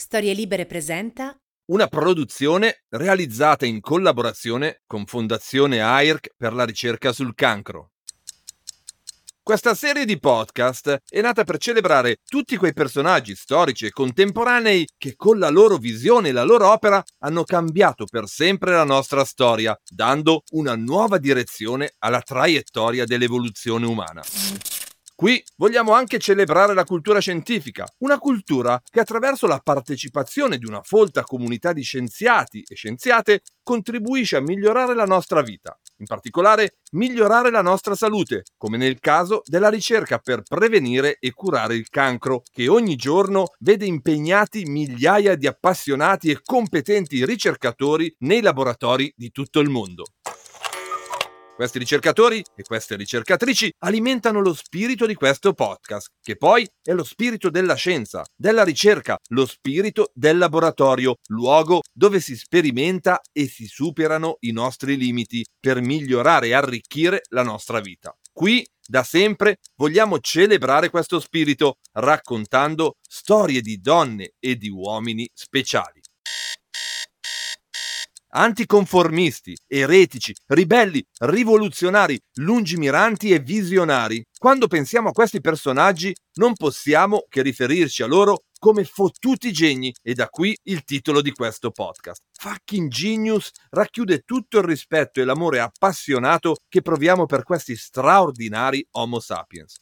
Storie Libere presenta una produzione realizzata in collaborazione con Fondazione AIRC per la ricerca sul cancro. Questa serie di podcast è nata per celebrare tutti quei personaggi storici e contemporanei che con la loro visione e la loro opera hanno cambiato per sempre la nostra storia, dando una nuova direzione alla traiettoria dell'evoluzione umana. Qui vogliamo anche celebrare la cultura scientifica, una cultura che attraverso la partecipazione di una folta comunità di scienziati e scienziate contribuisce a migliorare la nostra vita, in particolare migliorare la nostra salute, come nel caso della ricerca per prevenire e curare il cancro, che ogni giorno vede impegnati migliaia di appassionati e competenti ricercatori nei laboratori di tutto il mondo. Questi ricercatori e queste ricercatrici alimentano lo spirito di questo podcast, che poi è lo spirito della scienza, della ricerca, lo spirito del laboratorio, luogo dove si sperimenta e si superano i nostri limiti per migliorare e arricchire la nostra vita. Qui da sempre vogliamo celebrare questo spirito raccontando storie di donne e di uomini speciali anticonformisti, eretici, ribelli, rivoluzionari, lungimiranti e visionari. Quando pensiamo a questi personaggi non possiamo che riferirci a loro come fottuti geni e da qui il titolo di questo podcast. Fucking Genius racchiude tutto il rispetto e l'amore appassionato che proviamo per questi straordinari Homo sapiens.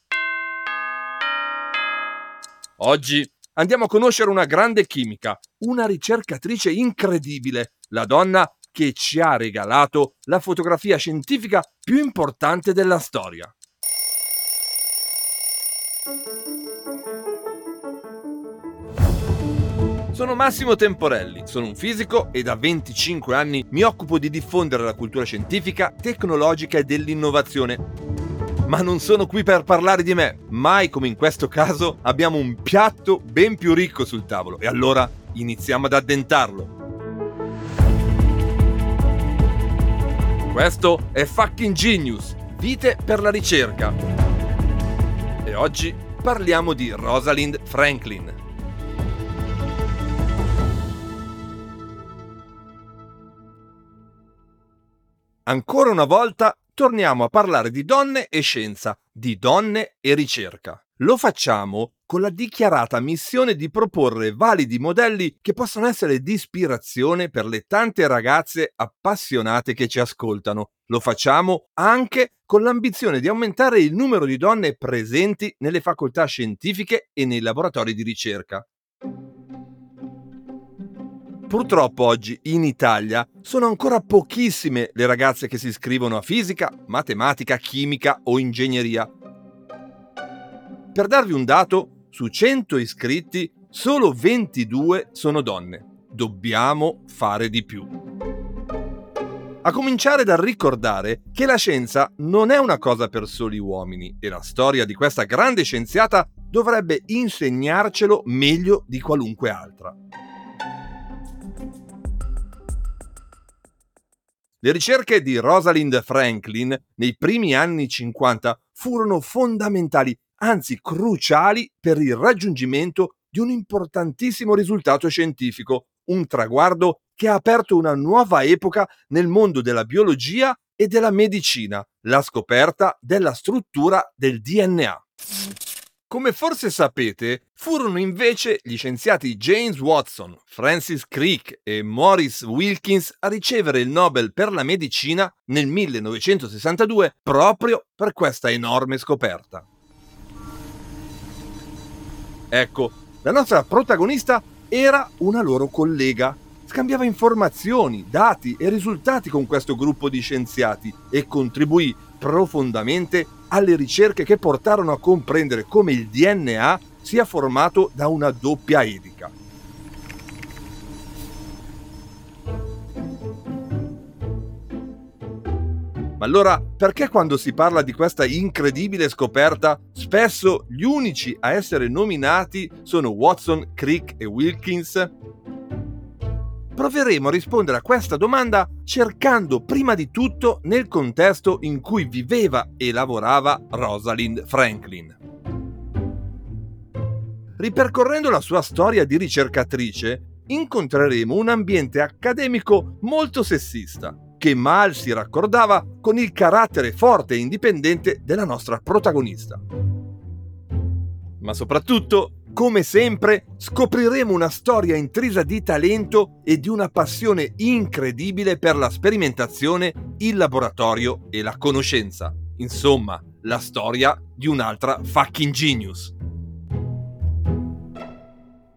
Oggi andiamo a conoscere una grande chimica, una ricercatrice incredibile, la donna che ci ha regalato la fotografia scientifica più importante della storia. Sono Massimo Temporelli, sono un fisico e da 25 anni mi occupo di diffondere la cultura scientifica, tecnologica e dell'innovazione ma non sono qui per parlare di me. Mai come in questo caso abbiamo un piatto ben più ricco sul tavolo e allora iniziamo ad addentarlo. Questo è Fucking Genius, vite per la ricerca. E oggi parliamo di Rosalind Franklin. Ancora una volta torniamo a parlare di donne e scienza, di donne e ricerca. Lo facciamo con la dichiarata missione di proporre validi modelli che possano essere di ispirazione per le tante ragazze appassionate che ci ascoltano. Lo facciamo anche con l'ambizione di aumentare il numero di donne presenti nelle facoltà scientifiche e nei laboratori di ricerca. Purtroppo oggi in Italia sono ancora pochissime le ragazze che si iscrivono a fisica, matematica, chimica o ingegneria. Per darvi un dato, su 100 iscritti solo 22 sono donne. Dobbiamo fare di più. A cominciare dal ricordare che la scienza non è una cosa per soli uomini e la storia di questa grande scienziata dovrebbe insegnarcelo meglio di qualunque altra. Le ricerche di Rosalind Franklin nei primi anni 50 furono fondamentali, anzi cruciali, per il raggiungimento di un importantissimo risultato scientifico, un traguardo che ha aperto una nuova epoca nel mondo della biologia e della medicina, la scoperta della struttura del DNA. Come forse sapete, furono invece gli scienziati James Watson, Francis Crick e Maurice Wilkins a ricevere il Nobel per la medicina nel 1962 proprio per questa enorme scoperta. Ecco, la nostra protagonista era una loro collega. Scambiava informazioni, dati e risultati con questo gruppo di scienziati e contribuì profondamente alle ricerche che portarono a comprendere come il DNA sia formato da una doppia edica. Ma allora perché quando si parla di questa incredibile scoperta spesso gli unici a essere nominati sono Watson, Crick e Wilkins? proveremo a rispondere a questa domanda cercando prima di tutto nel contesto in cui viveva e lavorava Rosalind Franklin. ripercorrendo la sua storia di ricercatrice, incontreremo un ambiente accademico molto sessista, che mal si raccordava con il carattere forte e indipendente della nostra protagonista. Ma soprattutto come sempre, scopriremo una storia intrisa di talento e di una passione incredibile per la sperimentazione, il laboratorio e la conoscenza. Insomma, la storia di un'altra fucking genius.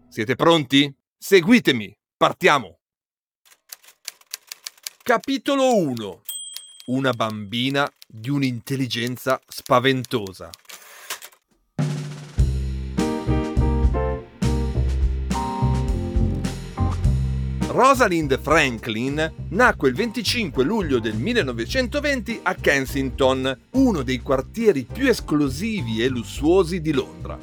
Siete pronti? Seguitemi, partiamo! Capitolo 1 Una bambina di un'intelligenza spaventosa. Rosalind Franklin nacque il 25 luglio del 1920 a Kensington, uno dei quartieri più esclusivi e lussuosi di Londra.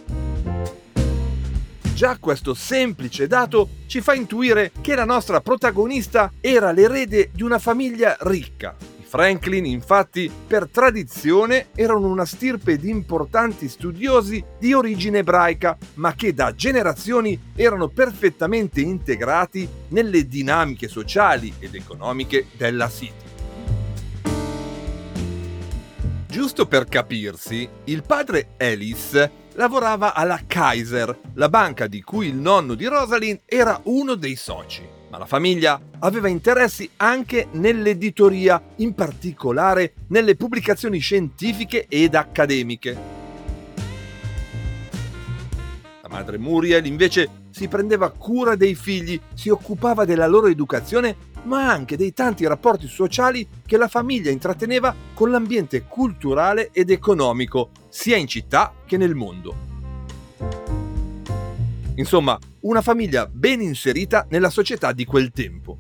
Già questo semplice dato ci fa intuire che la nostra protagonista era l'erede di una famiglia ricca, Franklin, infatti, per tradizione erano una stirpe di importanti studiosi di origine ebraica, ma che da generazioni erano perfettamente integrati nelle dinamiche sociali ed economiche della City. Giusto per capirsi, il padre Ellis lavorava alla Kaiser, la banca di cui il nonno di Rosalind era uno dei soci ma la famiglia aveva interessi anche nell'editoria, in particolare nelle pubblicazioni scientifiche ed accademiche. La madre Muriel invece si prendeva cura dei figli, si occupava della loro educazione, ma anche dei tanti rapporti sociali che la famiglia intratteneva con l'ambiente culturale ed economico, sia in città che nel mondo. Insomma, una famiglia ben inserita nella società di quel tempo.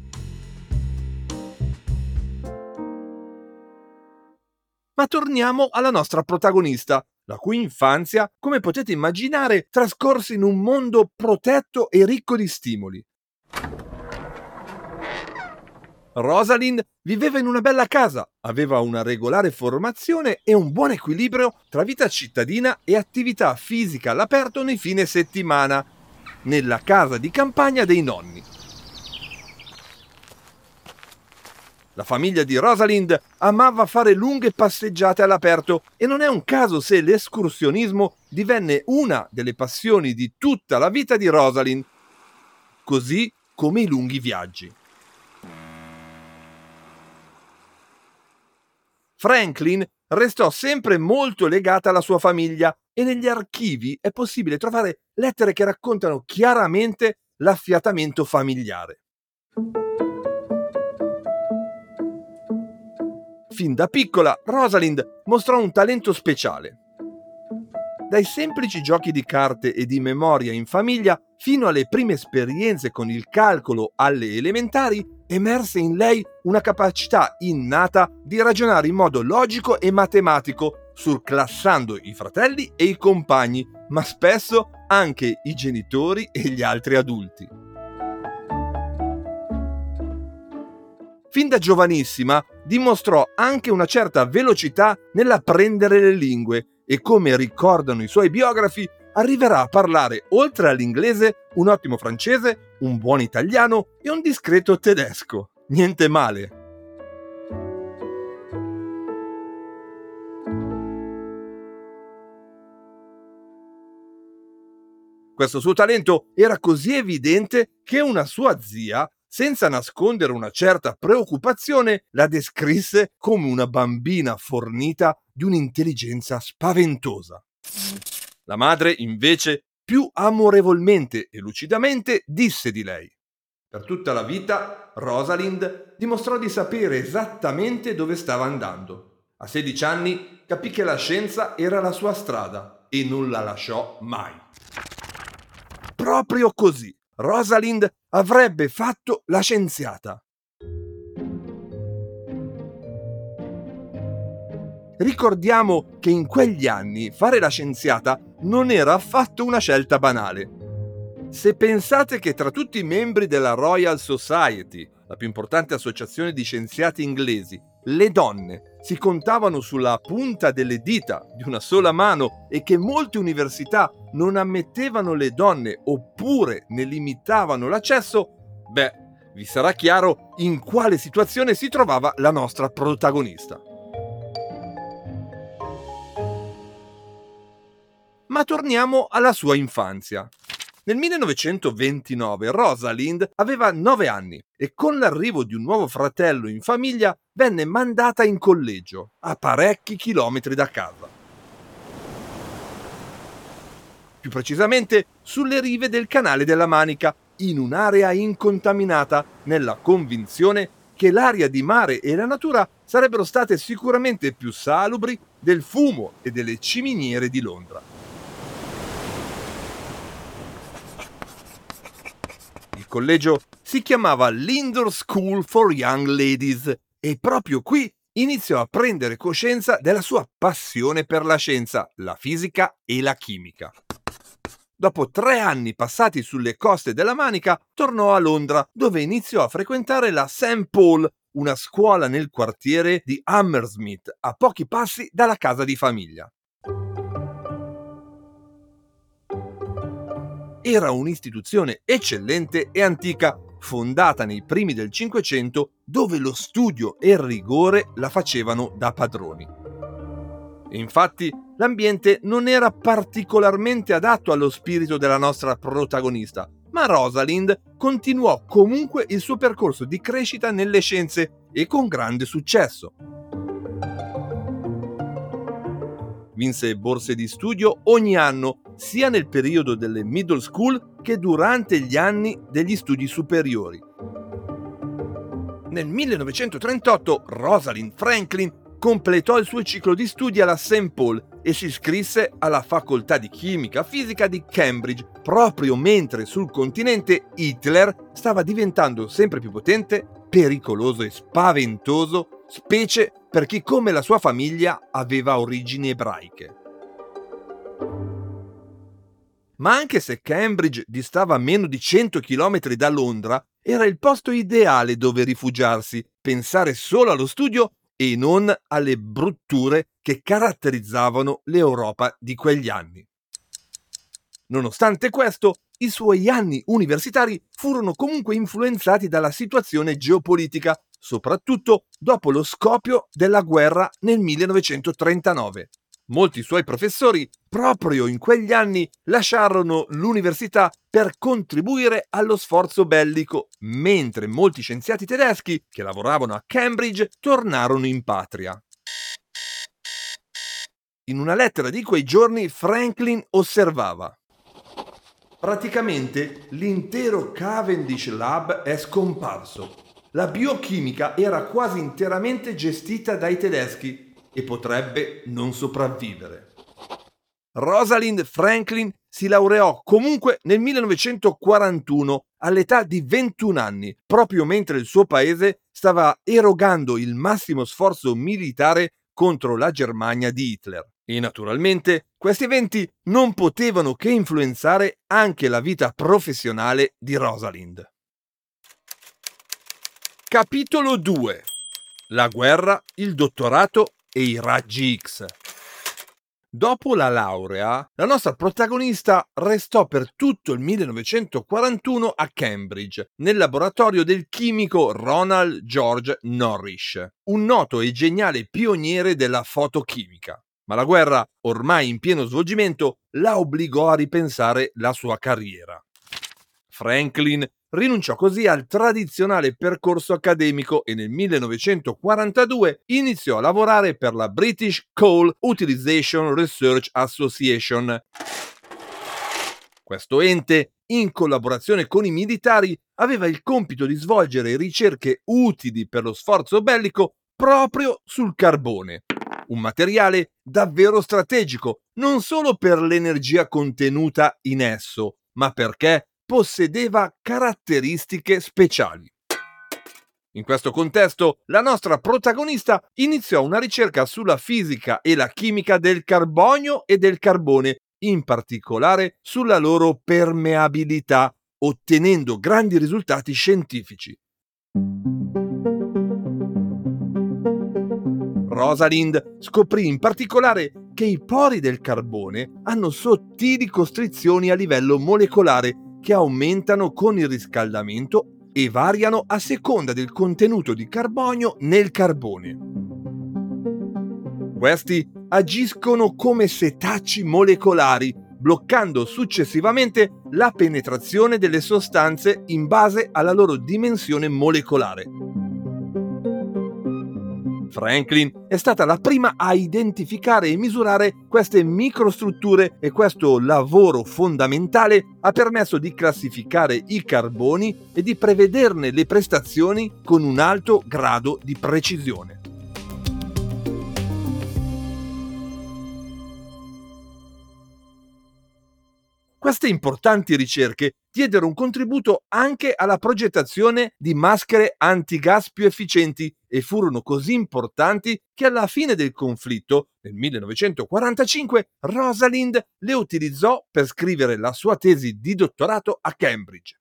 Ma torniamo alla nostra protagonista, la cui infanzia, come potete immaginare, trascorse in un mondo protetto e ricco di stimoli. Rosalind viveva in una bella casa, aveva una regolare formazione e un buon equilibrio tra vita cittadina e attività fisica all'aperto nei fine settimana, nella casa di campagna dei nonni. La famiglia di Rosalind amava fare lunghe passeggiate all'aperto e non è un caso se l'escursionismo divenne una delle passioni di tutta la vita di Rosalind, così come i lunghi viaggi. Franklin restò sempre molto legata alla sua famiglia e negli archivi è possibile trovare lettere che raccontano chiaramente l'affiatamento familiare. Fin da piccola Rosalind mostrò un talento speciale. Dai semplici giochi di carte e di memoria in famiglia fino alle prime esperienze con il calcolo alle elementari, emerse in lei una capacità innata di ragionare in modo logico e matematico, surclassando i fratelli e i compagni, ma spesso anche i genitori e gli altri adulti. Fin da giovanissima dimostrò anche una certa velocità nell'apprendere le lingue e come ricordano i suoi biografi arriverà a parlare oltre all'inglese un ottimo francese, un buon italiano e un discreto tedesco. Niente male. Questo suo talento era così evidente che una sua zia, senza nascondere una certa preoccupazione, la descrisse come una bambina fornita di un'intelligenza spaventosa. La madre, invece, più amorevolmente e lucidamente disse di lei. Per tutta la vita Rosalind dimostrò di sapere esattamente dove stava andando. A 16 anni capì che la scienza era la sua strada e non la lasciò mai. Proprio così, Rosalind avrebbe fatto la scienziata. Ricordiamo che in quegli anni fare la scienziata non era affatto una scelta banale. Se pensate che tra tutti i membri della Royal Society, la più importante associazione di scienziati inglesi, le donne si contavano sulla punta delle dita di una sola mano e che molte università non ammettevano le donne oppure ne limitavano l'accesso, beh, vi sarà chiaro in quale situazione si trovava la nostra protagonista. Ma torniamo alla sua infanzia. Nel 1929 Rosalind aveva 9 anni e con l'arrivo di un nuovo fratello in famiglia venne mandata in collegio, a parecchi chilometri da casa. Più precisamente sulle rive del canale della Manica, in un'area incontaminata, nella convinzione che l'aria di mare e la natura sarebbero state sicuramente più salubri del fumo e delle ciminiere di Londra. Collegio si chiamava Lindor School for Young Ladies e proprio qui iniziò a prendere coscienza della sua passione per la scienza, la fisica e la chimica. Dopo tre anni passati sulle coste della Manica, tornò a Londra, dove iniziò a frequentare la St. Paul, una scuola nel quartiere di Hammersmith, a pochi passi dalla casa di famiglia. Era un'istituzione eccellente e antica, fondata nei primi del Cinquecento, dove lo studio e il rigore la facevano da padroni. Infatti, l'ambiente non era particolarmente adatto allo spirito della nostra protagonista, ma Rosalind continuò comunque il suo percorso di crescita nelle scienze e con grande successo. Vinse borse di studio ogni anno, sia nel periodo delle middle school che durante gli anni degli studi superiori. Nel 1938 Rosalind Franklin completò il suo ciclo di studi alla St. Paul e si iscrisse alla facoltà di chimica fisica di Cambridge, proprio mentre sul continente Hitler stava diventando sempre più potente, pericoloso e spaventoso specie per chi come la sua famiglia aveva origini ebraiche. Ma anche se Cambridge distava meno di 100 km da Londra, era il posto ideale dove rifugiarsi, pensare solo allo studio e non alle brutture che caratterizzavano l'Europa di quegli anni. Nonostante questo, i suoi anni universitari furono comunque influenzati dalla situazione geopolitica soprattutto dopo lo scoppio della guerra nel 1939. Molti suoi professori proprio in quegli anni lasciarono l'università per contribuire allo sforzo bellico, mentre molti scienziati tedeschi che lavoravano a Cambridge tornarono in patria. In una lettera di quei giorni Franklin osservava Praticamente l'intero Cavendish Lab è scomparso la biochimica era quasi interamente gestita dai tedeschi e potrebbe non sopravvivere. Rosalind Franklin si laureò comunque nel 1941 all'età di 21 anni, proprio mentre il suo paese stava erogando il massimo sforzo militare contro la Germania di Hitler. E naturalmente questi eventi non potevano che influenzare anche la vita professionale di Rosalind. Capitolo 2 La guerra, il dottorato e i raggi X. Dopo la laurea, la nostra protagonista restò per tutto il 1941 a Cambridge, nel laboratorio del chimico Ronald George Norrish, un noto e geniale pioniere della fotochimica. Ma la guerra, ormai in pieno svolgimento, la obbligò a ripensare la sua carriera. Franklin rinunciò così al tradizionale percorso accademico e nel 1942 iniziò a lavorare per la British Coal Utilization Research Association. Questo ente, in collaborazione con i militari, aveva il compito di svolgere ricerche utili per lo sforzo bellico proprio sul carbone, un materiale davvero strategico non solo per l'energia contenuta in esso, ma perché possedeva caratteristiche speciali. In questo contesto, la nostra protagonista iniziò una ricerca sulla fisica e la chimica del carbonio e del carbone in particolare sulla loro permeabilità, ottenendo grandi risultati scientifici. Rosalind scoprì in particolare che i pori del carbone hanno sottili costrizioni a livello molecolare che aumentano con il riscaldamento e variano a seconda del contenuto di carbonio nel carbone. Questi agiscono come setacci molecolari, bloccando successivamente la penetrazione delle sostanze in base alla loro dimensione molecolare. Franklin è stata la prima a identificare e misurare queste microstrutture e questo lavoro fondamentale ha permesso di classificare i carboni e di prevederne le prestazioni con un alto grado di precisione. Queste importanti ricerche diedero un contributo anche alla progettazione di maschere antigas più efficienti e furono così importanti che alla fine del conflitto, nel 1945, Rosalind le utilizzò per scrivere la sua tesi di dottorato a Cambridge.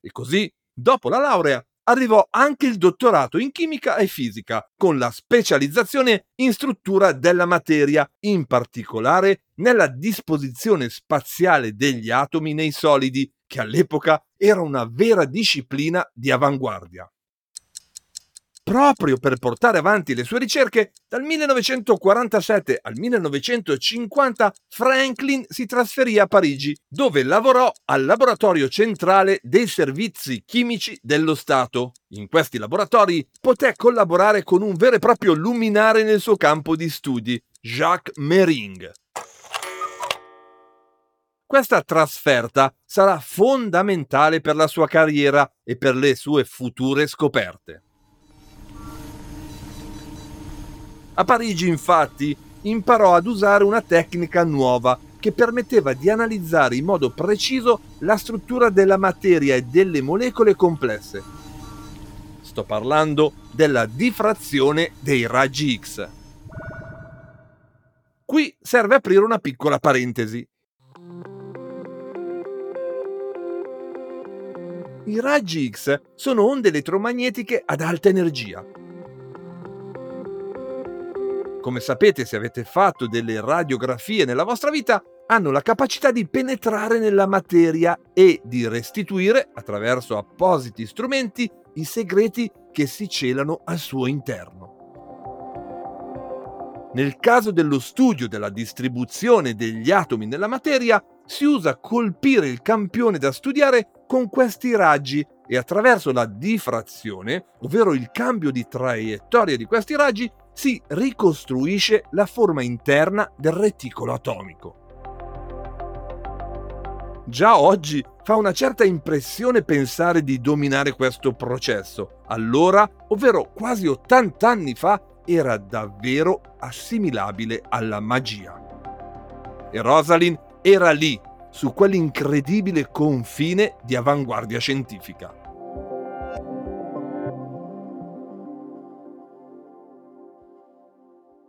E così, dopo la laurea, arrivò anche il dottorato in chimica e fisica, con la specializzazione in struttura della materia, in particolare nella disposizione spaziale degli atomi nei solidi, che all'epoca era una vera disciplina di avanguardia proprio per portare avanti le sue ricerche, dal 1947 al 1950 Franklin si trasferì a Parigi, dove lavorò al laboratorio centrale dei servizi chimici dello Stato. In questi laboratori poté collaborare con un vero e proprio luminare nel suo campo di studi, Jacques Mering. Questa trasferta sarà fondamentale per la sua carriera e per le sue future scoperte. A Parigi, infatti, imparò ad usare una tecnica nuova che permetteva di analizzare in modo preciso la struttura della materia e delle molecole complesse. Sto parlando della diffrazione dei raggi X. Qui serve aprire una piccola parentesi. I raggi X sono onde elettromagnetiche ad alta energia come sapete se avete fatto delle radiografie nella vostra vita, hanno la capacità di penetrare nella materia e di restituire, attraverso appositi strumenti, i segreti che si celano al suo interno. Nel caso dello studio della distribuzione degli atomi nella materia, si usa colpire il campione da studiare con questi raggi e attraverso la diffrazione, ovvero il cambio di traiettoria di questi raggi, si ricostruisce la forma interna del reticolo atomico. Già oggi fa una certa impressione pensare di dominare questo processo. Allora, ovvero quasi 80 anni fa, era davvero assimilabile alla magia. E Rosalind era lì, su quell'incredibile confine di avanguardia scientifica.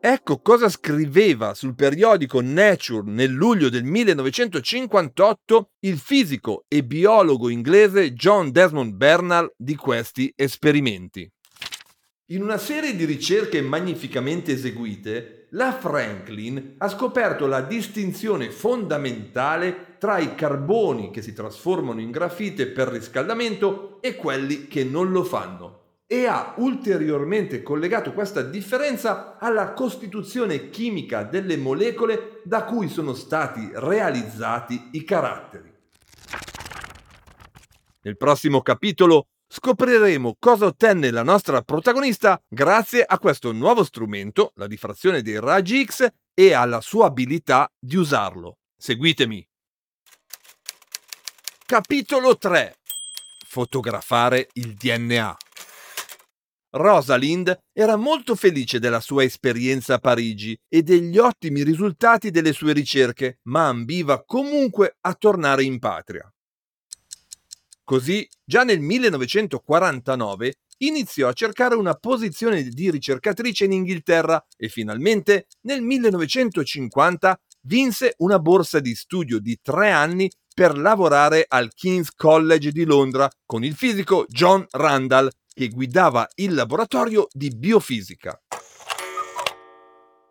Ecco cosa scriveva sul periodico Nature nel luglio del 1958 il fisico e biologo inglese John Desmond Bernal di questi esperimenti. In una serie di ricerche magnificamente eseguite, la Franklin ha scoperto la distinzione fondamentale tra i carboni che si trasformano in grafite per riscaldamento e quelli che non lo fanno e ha ulteriormente collegato questa differenza alla costituzione chimica delle molecole da cui sono stati realizzati i caratteri. Nel prossimo capitolo scopriremo cosa ottenne la nostra protagonista grazie a questo nuovo strumento, la diffrazione dei raggi X, e alla sua abilità di usarlo. Seguitemi. Capitolo 3. Fotografare il DNA. Rosalind era molto felice della sua esperienza a Parigi e degli ottimi risultati delle sue ricerche, ma ambiva comunque a tornare in patria. Così, già nel 1949, iniziò a cercare una posizione di ricercatrice in Inghilterra e finalmente, nel 1950, vinse una borsa di studio di tre anni per lavorare al King's College di Londra con il fisico John Randall, che guidava il laboratorio di biofisica.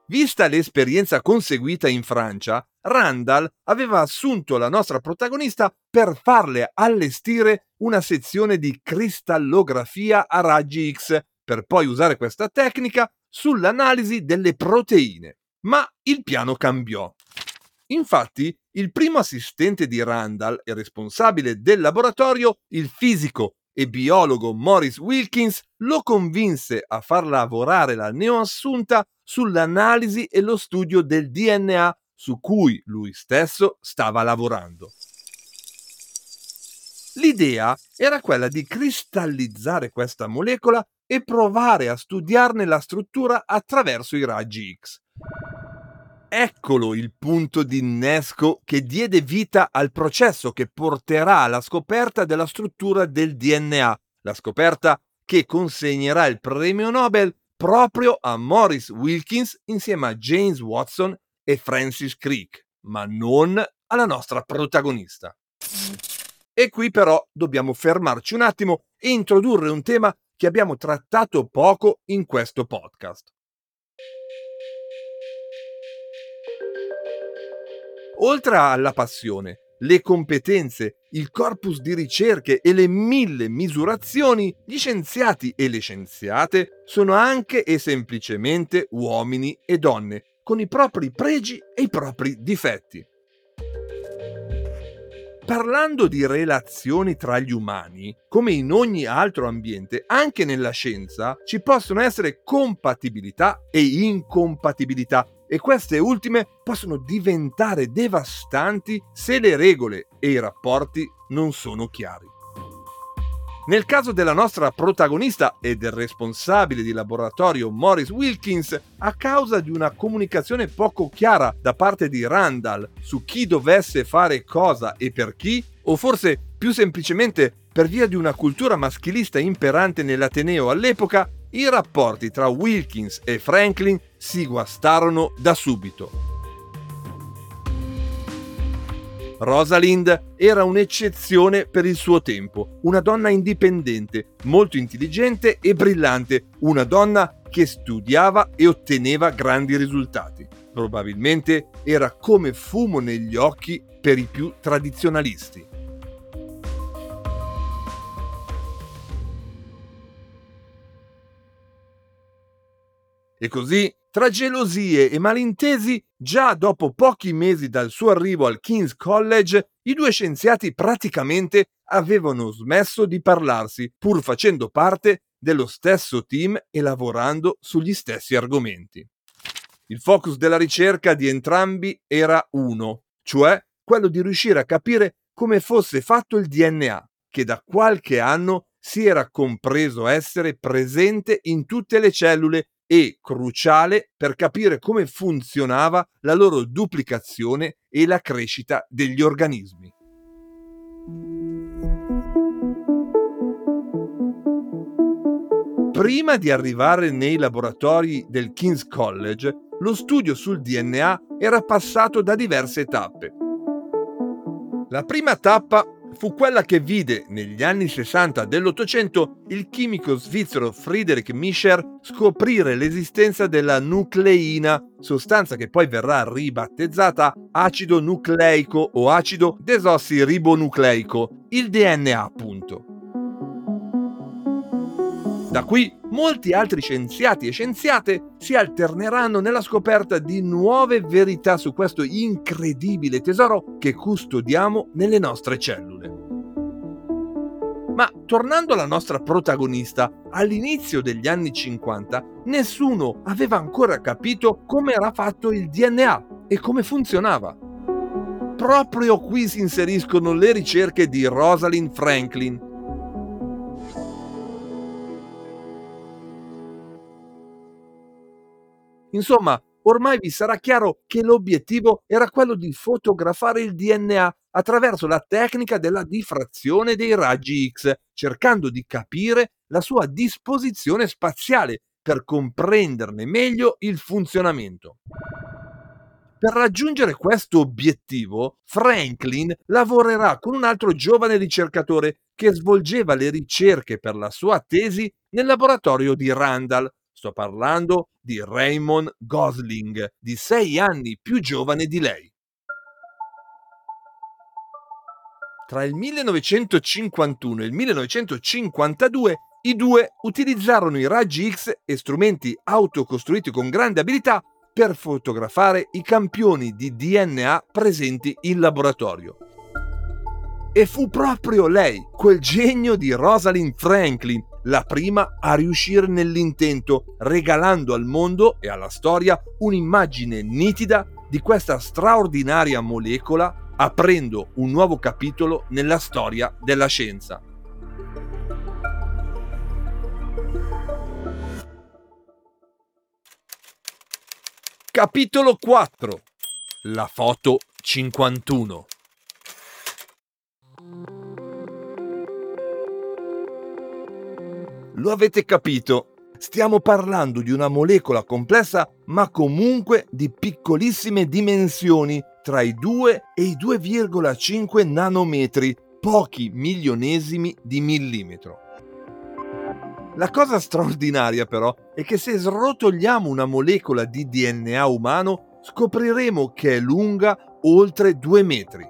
Vista l'esperienza conseguita in Francia, Randall aveva assunto la nostra protagonista per farle allestire una sezione di cristallografia a raggi X, per poi usare questa tecnica sull'analisi delle proteine. Ma il piano cambiò. Infatti, il primo assistente di Randall e responsabile del laboratorio, il fisico e biologo Morris Wilkins, lo convinse a far lavorare la neoassunta sull'analisi e lo studio del DNA su cui lui stesso stava lavorando. L'idea era quella di cristallizzare questa molecola e provare a studiarne la struttura attraverso i raggi X. Eccolo il punto di innesco che diede vita al processo che porterà alla scoperta della struttura del DNA, la scoperta che consegnerà il premio Nobel proprio a Morris Wilkins insieme a James Watson e Francis Crick, ma non alla nostra protagonista. E qui però dobbiamo fermarci un attimo e introdurre un tema che abbiamo trattato poco in questo podcast. Oltre alla passione, le competenze, il corpus di ricerche e le mille misurazioni, gli scienziati e le scienziate sono anche e semplicemente uomini e donne, con i propri pregi e i propri difetti. Parlando di relazioni tra gli umani, come in ogni altro ambiente, anche nella scienza ci possono essere compatibilità e incompatibilità e queste ultime possono diventare devastanti se le regole e i rapporti non sono chiari. Nel caso della nostra protagonista e del responsabile di laboratorio Morris Wilkins, a causa di una comunicazione poco chiara da parte di Randall su chi dovesse fare cosa e per chi, o forse più semplicemente per via di una cultura maschilista imperante nell'Ateneo all'epoca, i rapporti tra Wilkins e Franklin si guastarono da subito. Rosalind era un'eccezione per il suo tempo, una donna indipendente, molto intelligente e brillante, una donna che studiava e otteneva grandi risultati. Probabilmente era come fumo negli occhi per i più tradizionalisti. E così tra gelosie e malintesi, già dopo pochi mesi dal suo arrivo al King's College, i due scienziati praticamente avevano smesso di parlarsi, pur facendo parte dello stesso team e lavorando sugli stessi argomenti. Il focus della ricerca di entrambi era uno, cioè quello di riuscire a capire come fosse fatto il DNA, che da qualche anno si era compreso essere presente in tutte le cellule e cruciale per capire come funzionava la loro duplicazione e la crescita degli organismi. Prima di arrivare nei laboratori del King's College, lo studio sul DNA era passato da diverse tappe. La prima tappa fu quella che vide negli anni 60 dell'Ottocento il chimico svizzero Friedrich Mischer scoprire l'esistenza della nucleina, sostanza che poi verrà ribattezzata acido nucleico o acido desossiribonucleico, il DNA appunto. Da qui molti altri scienziati e scienziate si alterneranno nella scoperta di nuove verità su questo incredibile tesoro che custodiamo nelle nostre cellule. Ma tornando alla nostra protagonista, all'inizio degli anni 50 nessuno aveva ancora capito come era fatto il DNA e come funzionava. Proprio qui si inseriscono le ricerche di Rosalind Franklin, Insomma, ormai vi sarà chiaro che l'obiettivo era quello di fotografare il DNA attraverso la tecnica della diffrazione dei raggi X, cercando di capire la sua disposizione spaziale per comprenderne meglio il funzionamento. Per raggiungere questo obiettivo, Franklin lavorerà con un altro giovane ricercatore che svolgeva le ricerche per la sua tesi nel laboratorio di Randall. Sto parlando di Raymond Gosling, di sei anni più giovane di lei. Tra il 1951 e il 1952 i due utilizzarono i raggi X e strumenti autocostruiti con grande abilità per fotografare i campioni di DNA presenti in laboratorio. E fu proprio lei, quel genio di Rosalind Franklin, la prima a riuscire nell'intento, regalando al mondo e alla storia un'immagine nitida di questa straordinaria molecola aprendo un nuovo capitolo nella storia della scienza. Capitolo 4 La foto 51 Lo avete capito, stiamo parlando di una molecola complessa ma comunque di piccolissime dimensioni tra i 2 e i 2,5 nanometri, pochi milionesimi di millimetro. La cosa straordinaria però è che se srotoliamo una molecola di DNA umano scopriremo che è lunga oltre 2 metri.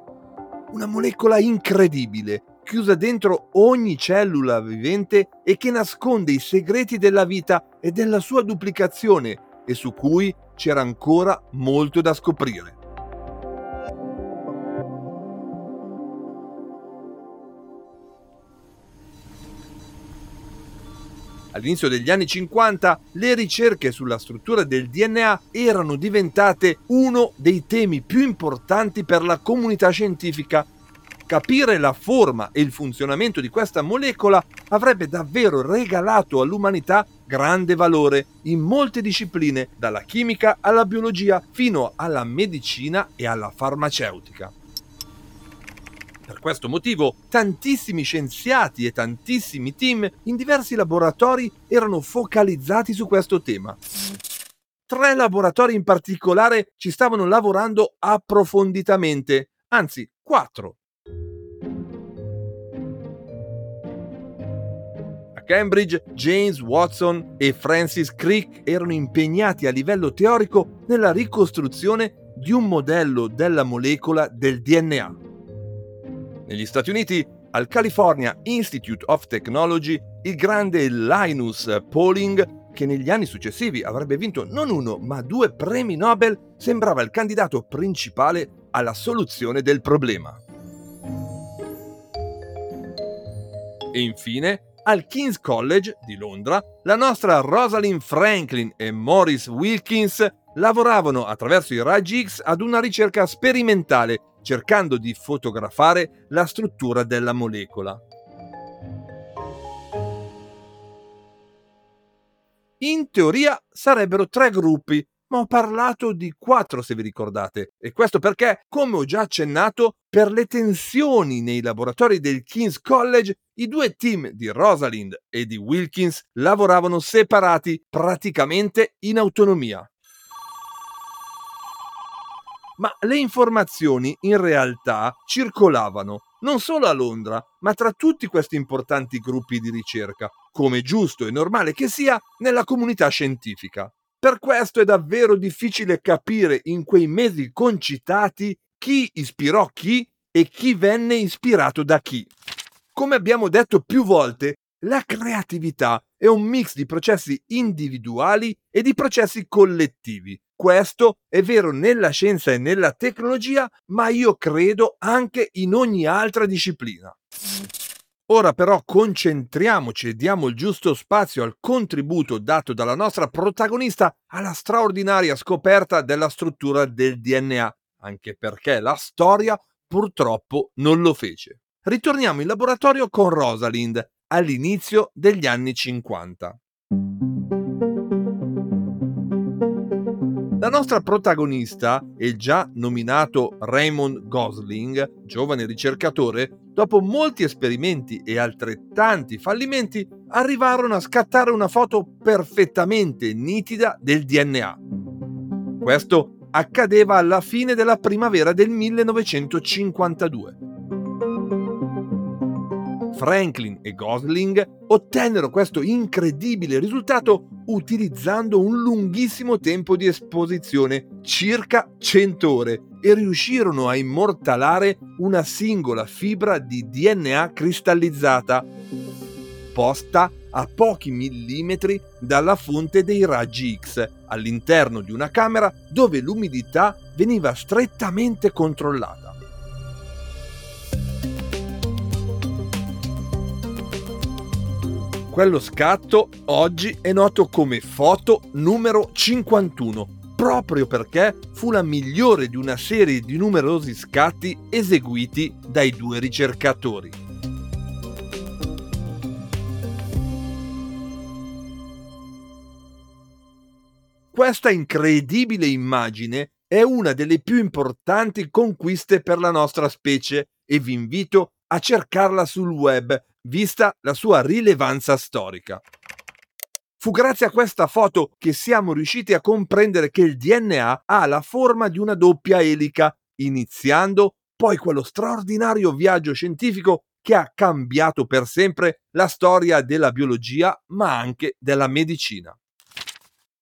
Una molecola incredibile, chiusa dentro ogni cellula vivente e che nasconde i segreti della vita e della sua duplicazione e su cui c'era ancora molto da scoprire. All'inizio degli anni 50 le ricerche sulla struttura del DNA erano diventate uno dei temi più importanti per la comunità scientifica. Capire la forma e il funzionamento di questa molecola avrebbe davvero regalato all'umanità grande valore in molte discipline, dalla chimica alla biologia fino alla medicina e alla farmaceutica. Per questo motivo, tantissimi scienziati e tantissimi team in diversi laboratori erano focalizzati su questo tema. Tre laboratori in particolare ci stavano lavorando approfonditamente, anzi quattro. Cambridge, James Watson e Francis Crick erano impegnati a livello teorico nella ricostruzione di un modello della molecola del DNA. Negli Stati Uniti, al California Institute of Technology, il grande Linus Pauling, che negli anni successivi avrebbe vinto non uno ma due premi Nobel, sembrava il candidato principale alla soluzione del problema. E infine, al King's College di Londra, la nostra Rosalind Franklin e Maurice Wilkins lavoravano attraverso i raggi X ad una ricerca sperimentale cercando di fotografare la struttura della molecola. In teoria sarebbero tre gruppi, ma ho parlato di quattro se vi ricordate, e questo perché, come ho già accennato, per le tensioni nei laboratori del King's College, i due team di Rosalind e di Wilkins lavoravano separati, praticamente in autonomia ma le informazioni in realtà circolavano non solo a Londra, ma tra tutti questi importanti gruppi di ricerca, come giusto e normale che sia nella comunità scientifica. Per questo è davvero difficile capire in quei mesi concitati chi ispirò chi e chi venne ispirato da chi. Come abbiamo detto più volte, la creatività è un mix di processi individuali e di processi collettivi. Questo è vero nella scienza e nella tecnologia, ma io credo anche in ogni altra disciplina. Ora però concentriamoci e diamo il giusto spazio al contributo dato dalla nostra protagonista alla straordinaria scoperta della struttura del DNA, anche perché la storia purtroppo non lo fece. Ritorniamo in laboratorio con Rosalind all'inizio degli anni 50. La nostra protagonista, il già nominato Raymond Gosling, giovane ricercatore, dopo molti esperimenti e altrettanti fallimenti, arrivarono a scattare una foto perfettamente nitida del DNA. Questo accadeva alla fine della primavera del 1952. Franklin e Gosling ottennero questo incredibile risultato utilizzando un lunghissimo tempo di esposizione, circa 100 ore, e riuscirono a immortalare una singola fibra di DNA cristallizzata, posta a pochi millimetri dalla fonte dei raggi X, all'interno di una camera dove l'umidità veniva strettamente controllata. Quello scatto oggi è noto come foto numero 51, proprio perché fu la migliore di una serie di numerosi scatti eseguiti dai due ricercatori. Questa incredibile immagine è una delle più importanti conquiste per la nostra specie e vi invito a cercarla sul web vista la sua rilevanza storica. Fu grazie a questa foto che siamo riusciti a comprendere che il DNA ha la forma di una doppia elica, iniziando poi quello straordinario viaggio scientifico che ha cambiato per sempre la storia della biologia, ma anche della medicina.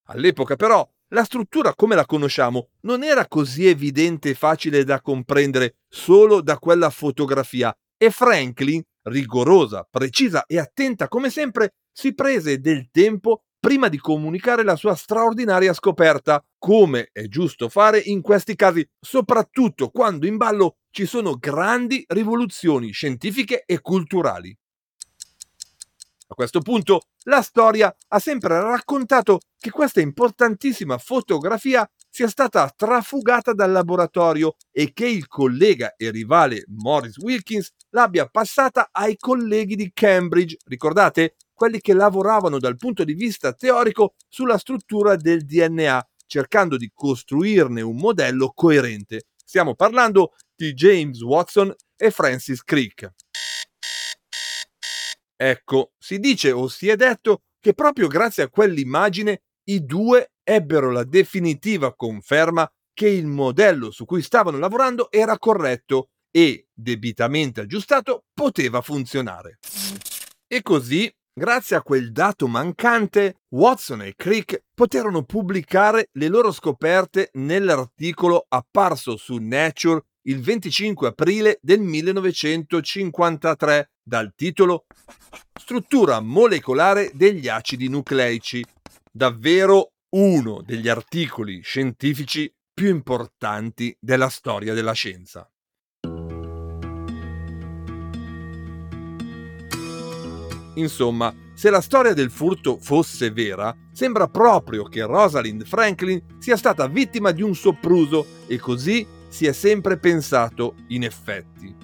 All'epoca però la struttura come la conosciamo non era così evidente e facile da comprendere solo da quella fotografia e Franklin rigorosa, precisa e attenta come sempre, si prese del tempo prima di comunicare la sua straordinaria scoperta, come è giusto fare in questi casi, soprattutto quando in ballo ci sono grandi rivoluzioni scientifiche e culturali. A questo punto la storia ha sempre raccontato che questa importantissima fotografia sia stata trafugata dal laboratorio e che il collega e rivale Morris Wilkins l'abbia passata ai colleghi di Cambridge, ricordate? Quelli che lavoravano dal punto di vista teorico sulla struttura del DNA, cercando di costruirne un modello coerente. Stiamo parlando di James Watson e Francis Crick. Ecco, si dice o si è detto che proprio grazie a quell'immagine i due ebbero la definitiva conferma che il modello su cui stavano lavorando era corretto e, debitamente aggiustato, poteva funzionare. E così, grazie a quel dato mancante, Watson e Crick poterono pubblicare le loro scoperte nell'articolo apparso su Nature il 25 aprile del 1953 dal titolo Struttura molecolare degli acidi nucleici. Davvero uno degli articoli scientifici più importanti della storia della scienza. Insomma, se la storia del furto fosse vera, sembra proprio che Rosalind Franklin sia stata vittima di un sopruso e così si è sempre pensato in effetti.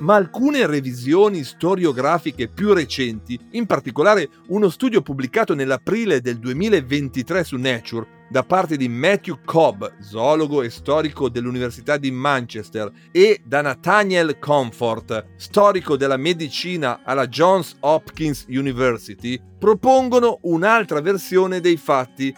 Ma alcune revisioni storiografiche più recenti, in particolare uno studio pubblicato nell'aprile del 2023 su Nature da parte di Matthew Cobb, zoologo e storico dell'Università di Manchester, e da Nathaniel Comfort, storico della medicina alla Johns Hopkins University, propongono un'altra versione dei fatti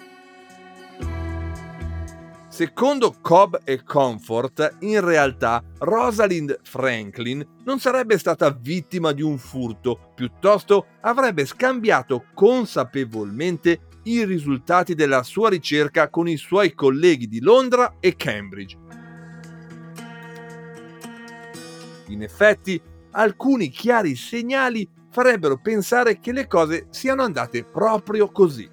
Secondo Cobb e Comfort, in realtà Rosalind Franklin non sarebbe stata vittima di un furto, piuttosto avrebbe scambiato consapevolmente i risultati della sua ricerca con i suoi colleghi di Londra e Cambridge. In effetti, alcuni chiari segnali farebbero pensare che le cose siano andate proprio così.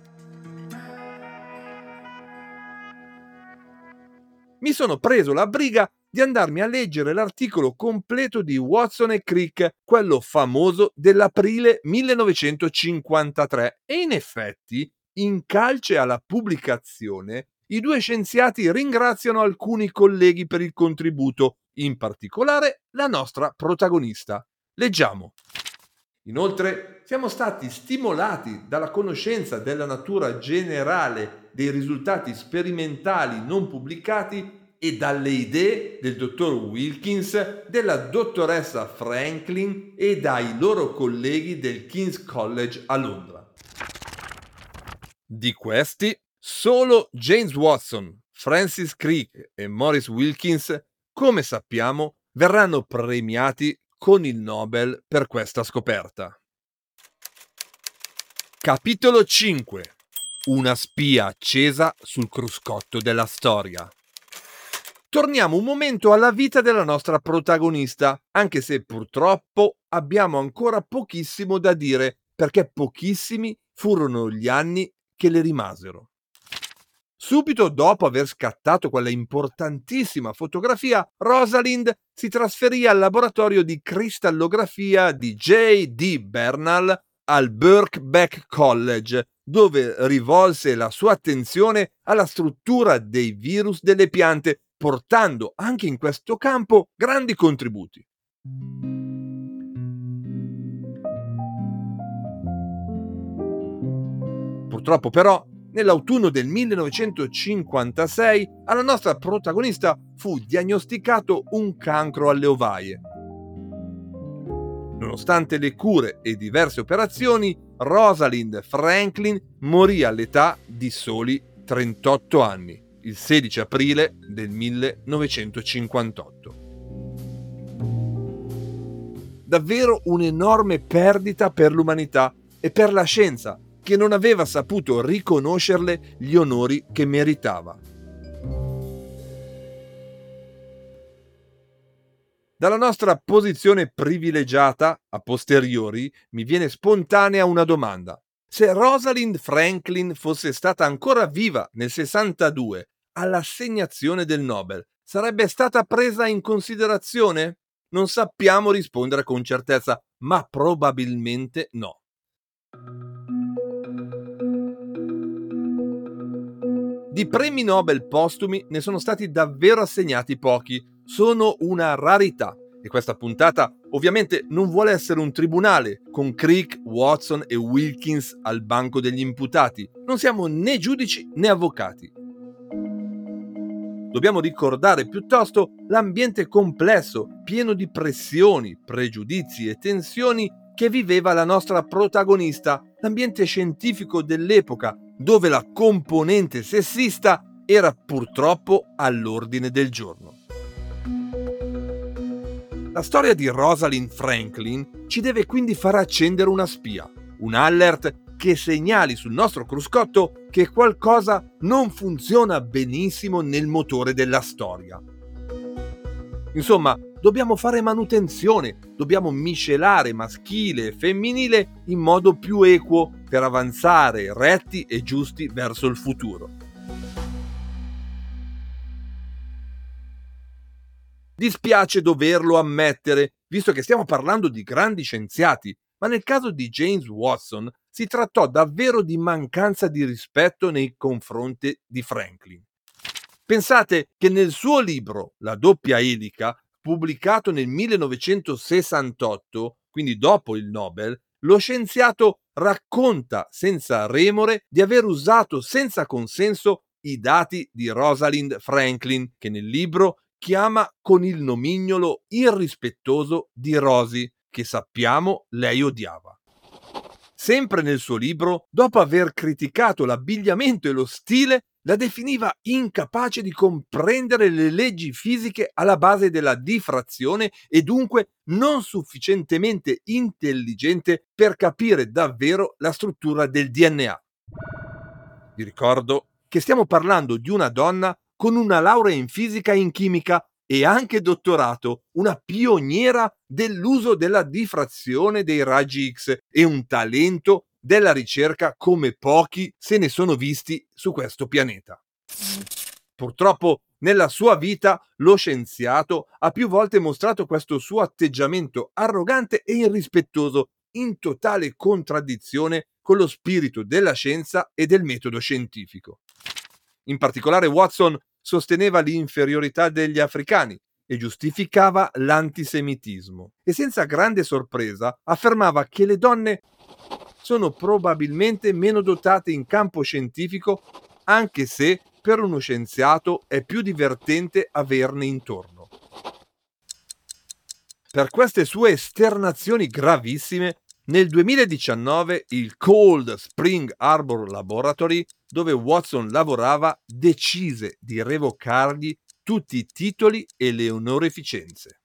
Mi sono preso la briga di andarmi a leggere l'articolo completo di Watson e Crick, quello famoso dell'aprile 1953, e in effetti, in calce alla pubblicazione, i due scienziati ringraziano alcuni colleghi per il contributo, in particolare la nostra protagonista. Leggiamo. Inoltre siamo stati stimolati dalla conoscenza della natura generale dei risultati sperimentali non pubblicati e dalle idee del dottor Wilkins, della dottoressa Franklin e dai loro colleghi del King's College a Londra. Di questi Solo James Watson, Francis Crick e Maurice Wilkins, come sappiamo, verranno premiati con il Nobel per questa scoperta. Capitolo 5 Una spia accesa sul cruscotto della storia. Torniamo un momento alla vita della nostra protagonista, anche se purtroppo abbiamo ancora pochissimo da dire, perché pochissimi furono gli anni che le rimasero. Subito dopo aver scattato quella importantissima fotografia, Rosalind si trasferì al laboratorio di cristallografia di J.D. Bernal al Birkbeck College, dove rivolse la sua attenzione alla struttura dei virus delle piante, portando anche in questo campo grandi contributi. Purtroppo però Nell'autunno del 1956 alla nostra protagonista fu diagnosticato un cancro alle ovaie. Nonostante le cure e diverse operazioni, Rosalind Franklin morì all'età di soli 38 anni, il 16 aprile del 1958. Davvero un'enorme perdita per l'umanità e per la scienza, che non aveva saputo riconoscerle gli onori che meritava. Dalla nostra posizione privilegiata, a posteriori, mi viene spontanea una domanda. Se Rosalind Franklin fosse stata ancora viva nel 62 all'assegnazione del Nobel, sarebbe stata presa in considerazione? Non sappiamo rispondere con certezza, ma probabilmente no. Di premi Nobel postumi ne sono stati davvero assegnati pochi, sono una rarità. E questa puntata ovviamente non vuole essere un tribunale con Crick, Watson e Wilkins al banco degli imputati. Non siamo né giudici né avvocati. Dobbiamo ricordare piuttosto l'ambiente complesso, pieno di pressioni, pregiudizi e tensioni che viveva la nostra protagonista, l'ambiente scientifico dell'epoca, dove la componente sessista era purtroppo all'ordine del giorno. La storia di Rosalind Franklin ci deve quindi far accendere una spia, un alert che segnali sul nostro cruscotto che qualcosa non funziona benissimo nel motore della storia. Insomma, dobbiamo fare manutenzione, dobbiamo miscelare maschile e femminile in modo più equo per avanzare retti e giusti verso il futuro. Dispiace doverlo ammettere, visto che stiamo parlando di grandi scienziati, ma nel caso di James Watson si trattò davvero di mancanza di rispetto nei confronti di Franklin. Pensate che nel suo libro La doppia elica, pubblicato nel 1968, quindi dopo il Nobel, lo scienziato racconta senza remore di aver usato senza consenso i dati di Rosalind Franklin, che nel libro chiama con il nomignolo irrispettoso di Rosy, che sappiamo lei odiava. Sempre nel suo libro, dopo aver criticato l'abbigliamento e lo stile, la definiva incapace di comprendere le leggi fisiche alla base della diffrazione e dunque non sufficientemente intelligente per capire davvero la struttura del DNA. Vi ricordo che stiamo parlando di una donna con una laurea in fisica e in chimica e anche dottorato, una pioniera dell'uso della diffrazione dei raggi X e un talento della ricerca come pochi se ne sono visti su questo pianeta. Purtroppo nella sua vita lo scienziato ha più volte mostrato questo suo atteggiamento arrogante e irrispettoso in totale contraddizione con lo spirito della scienza e del metodo scientifico. In particolare Watson sosteneva l'inferiorità degli africani e giustificava l'antisemitismo e senza grande sorpresa affermava che le donne sono probabilmente meno dotate in campo scientifico anche se per uno scienziato è più divertente averne intorno. Per queste sue esternazioni gravissime, nel 2019 il Cold Spring Harbor Laboratory dove Watson lavorava decise di revocargli tutti i titoli e le onorificenze.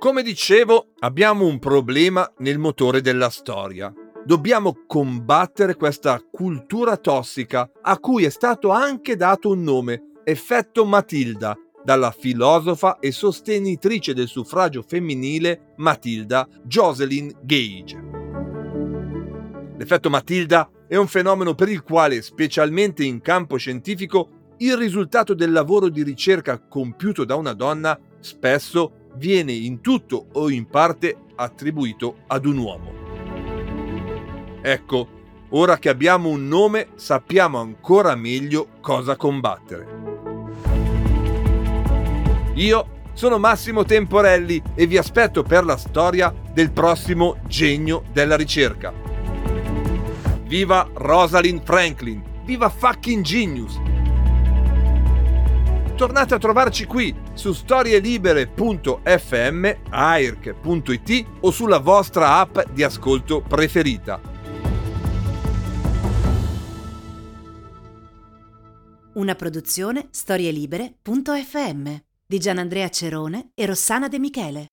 Come dicevo, abbiamo un problema nel motore della storia. Dobbiamo combattere questa cultura tossica a cui è stato anche dato un nome, effetto Matilda, dalla filosofa e sostenitrice del suffragio femminile Matilda Jocelyn Gage. L'effetto Matilda è un fenomeno per il quale, specialmente in campo scientifico, il risultato del lavoro di ricerca compiuto da una donna spesso viene in tutto o in parte attribuito ad un uomo. Ecco, ora che abbiamo un nome sappiamo ancora meglio cosa combattere. Io sono Massimo Temporelli e vi aspetto per la storia del prossimo genio della ricerca. Viva Rosalind Franklin! Viva fucking genius! Tornate a trovarci qui su storielibere.fm, airc.it o sulla vostra app di ascolto preferita. Una produzione storielibere.fm di Gianandrea Cerone e Rossana De Michele.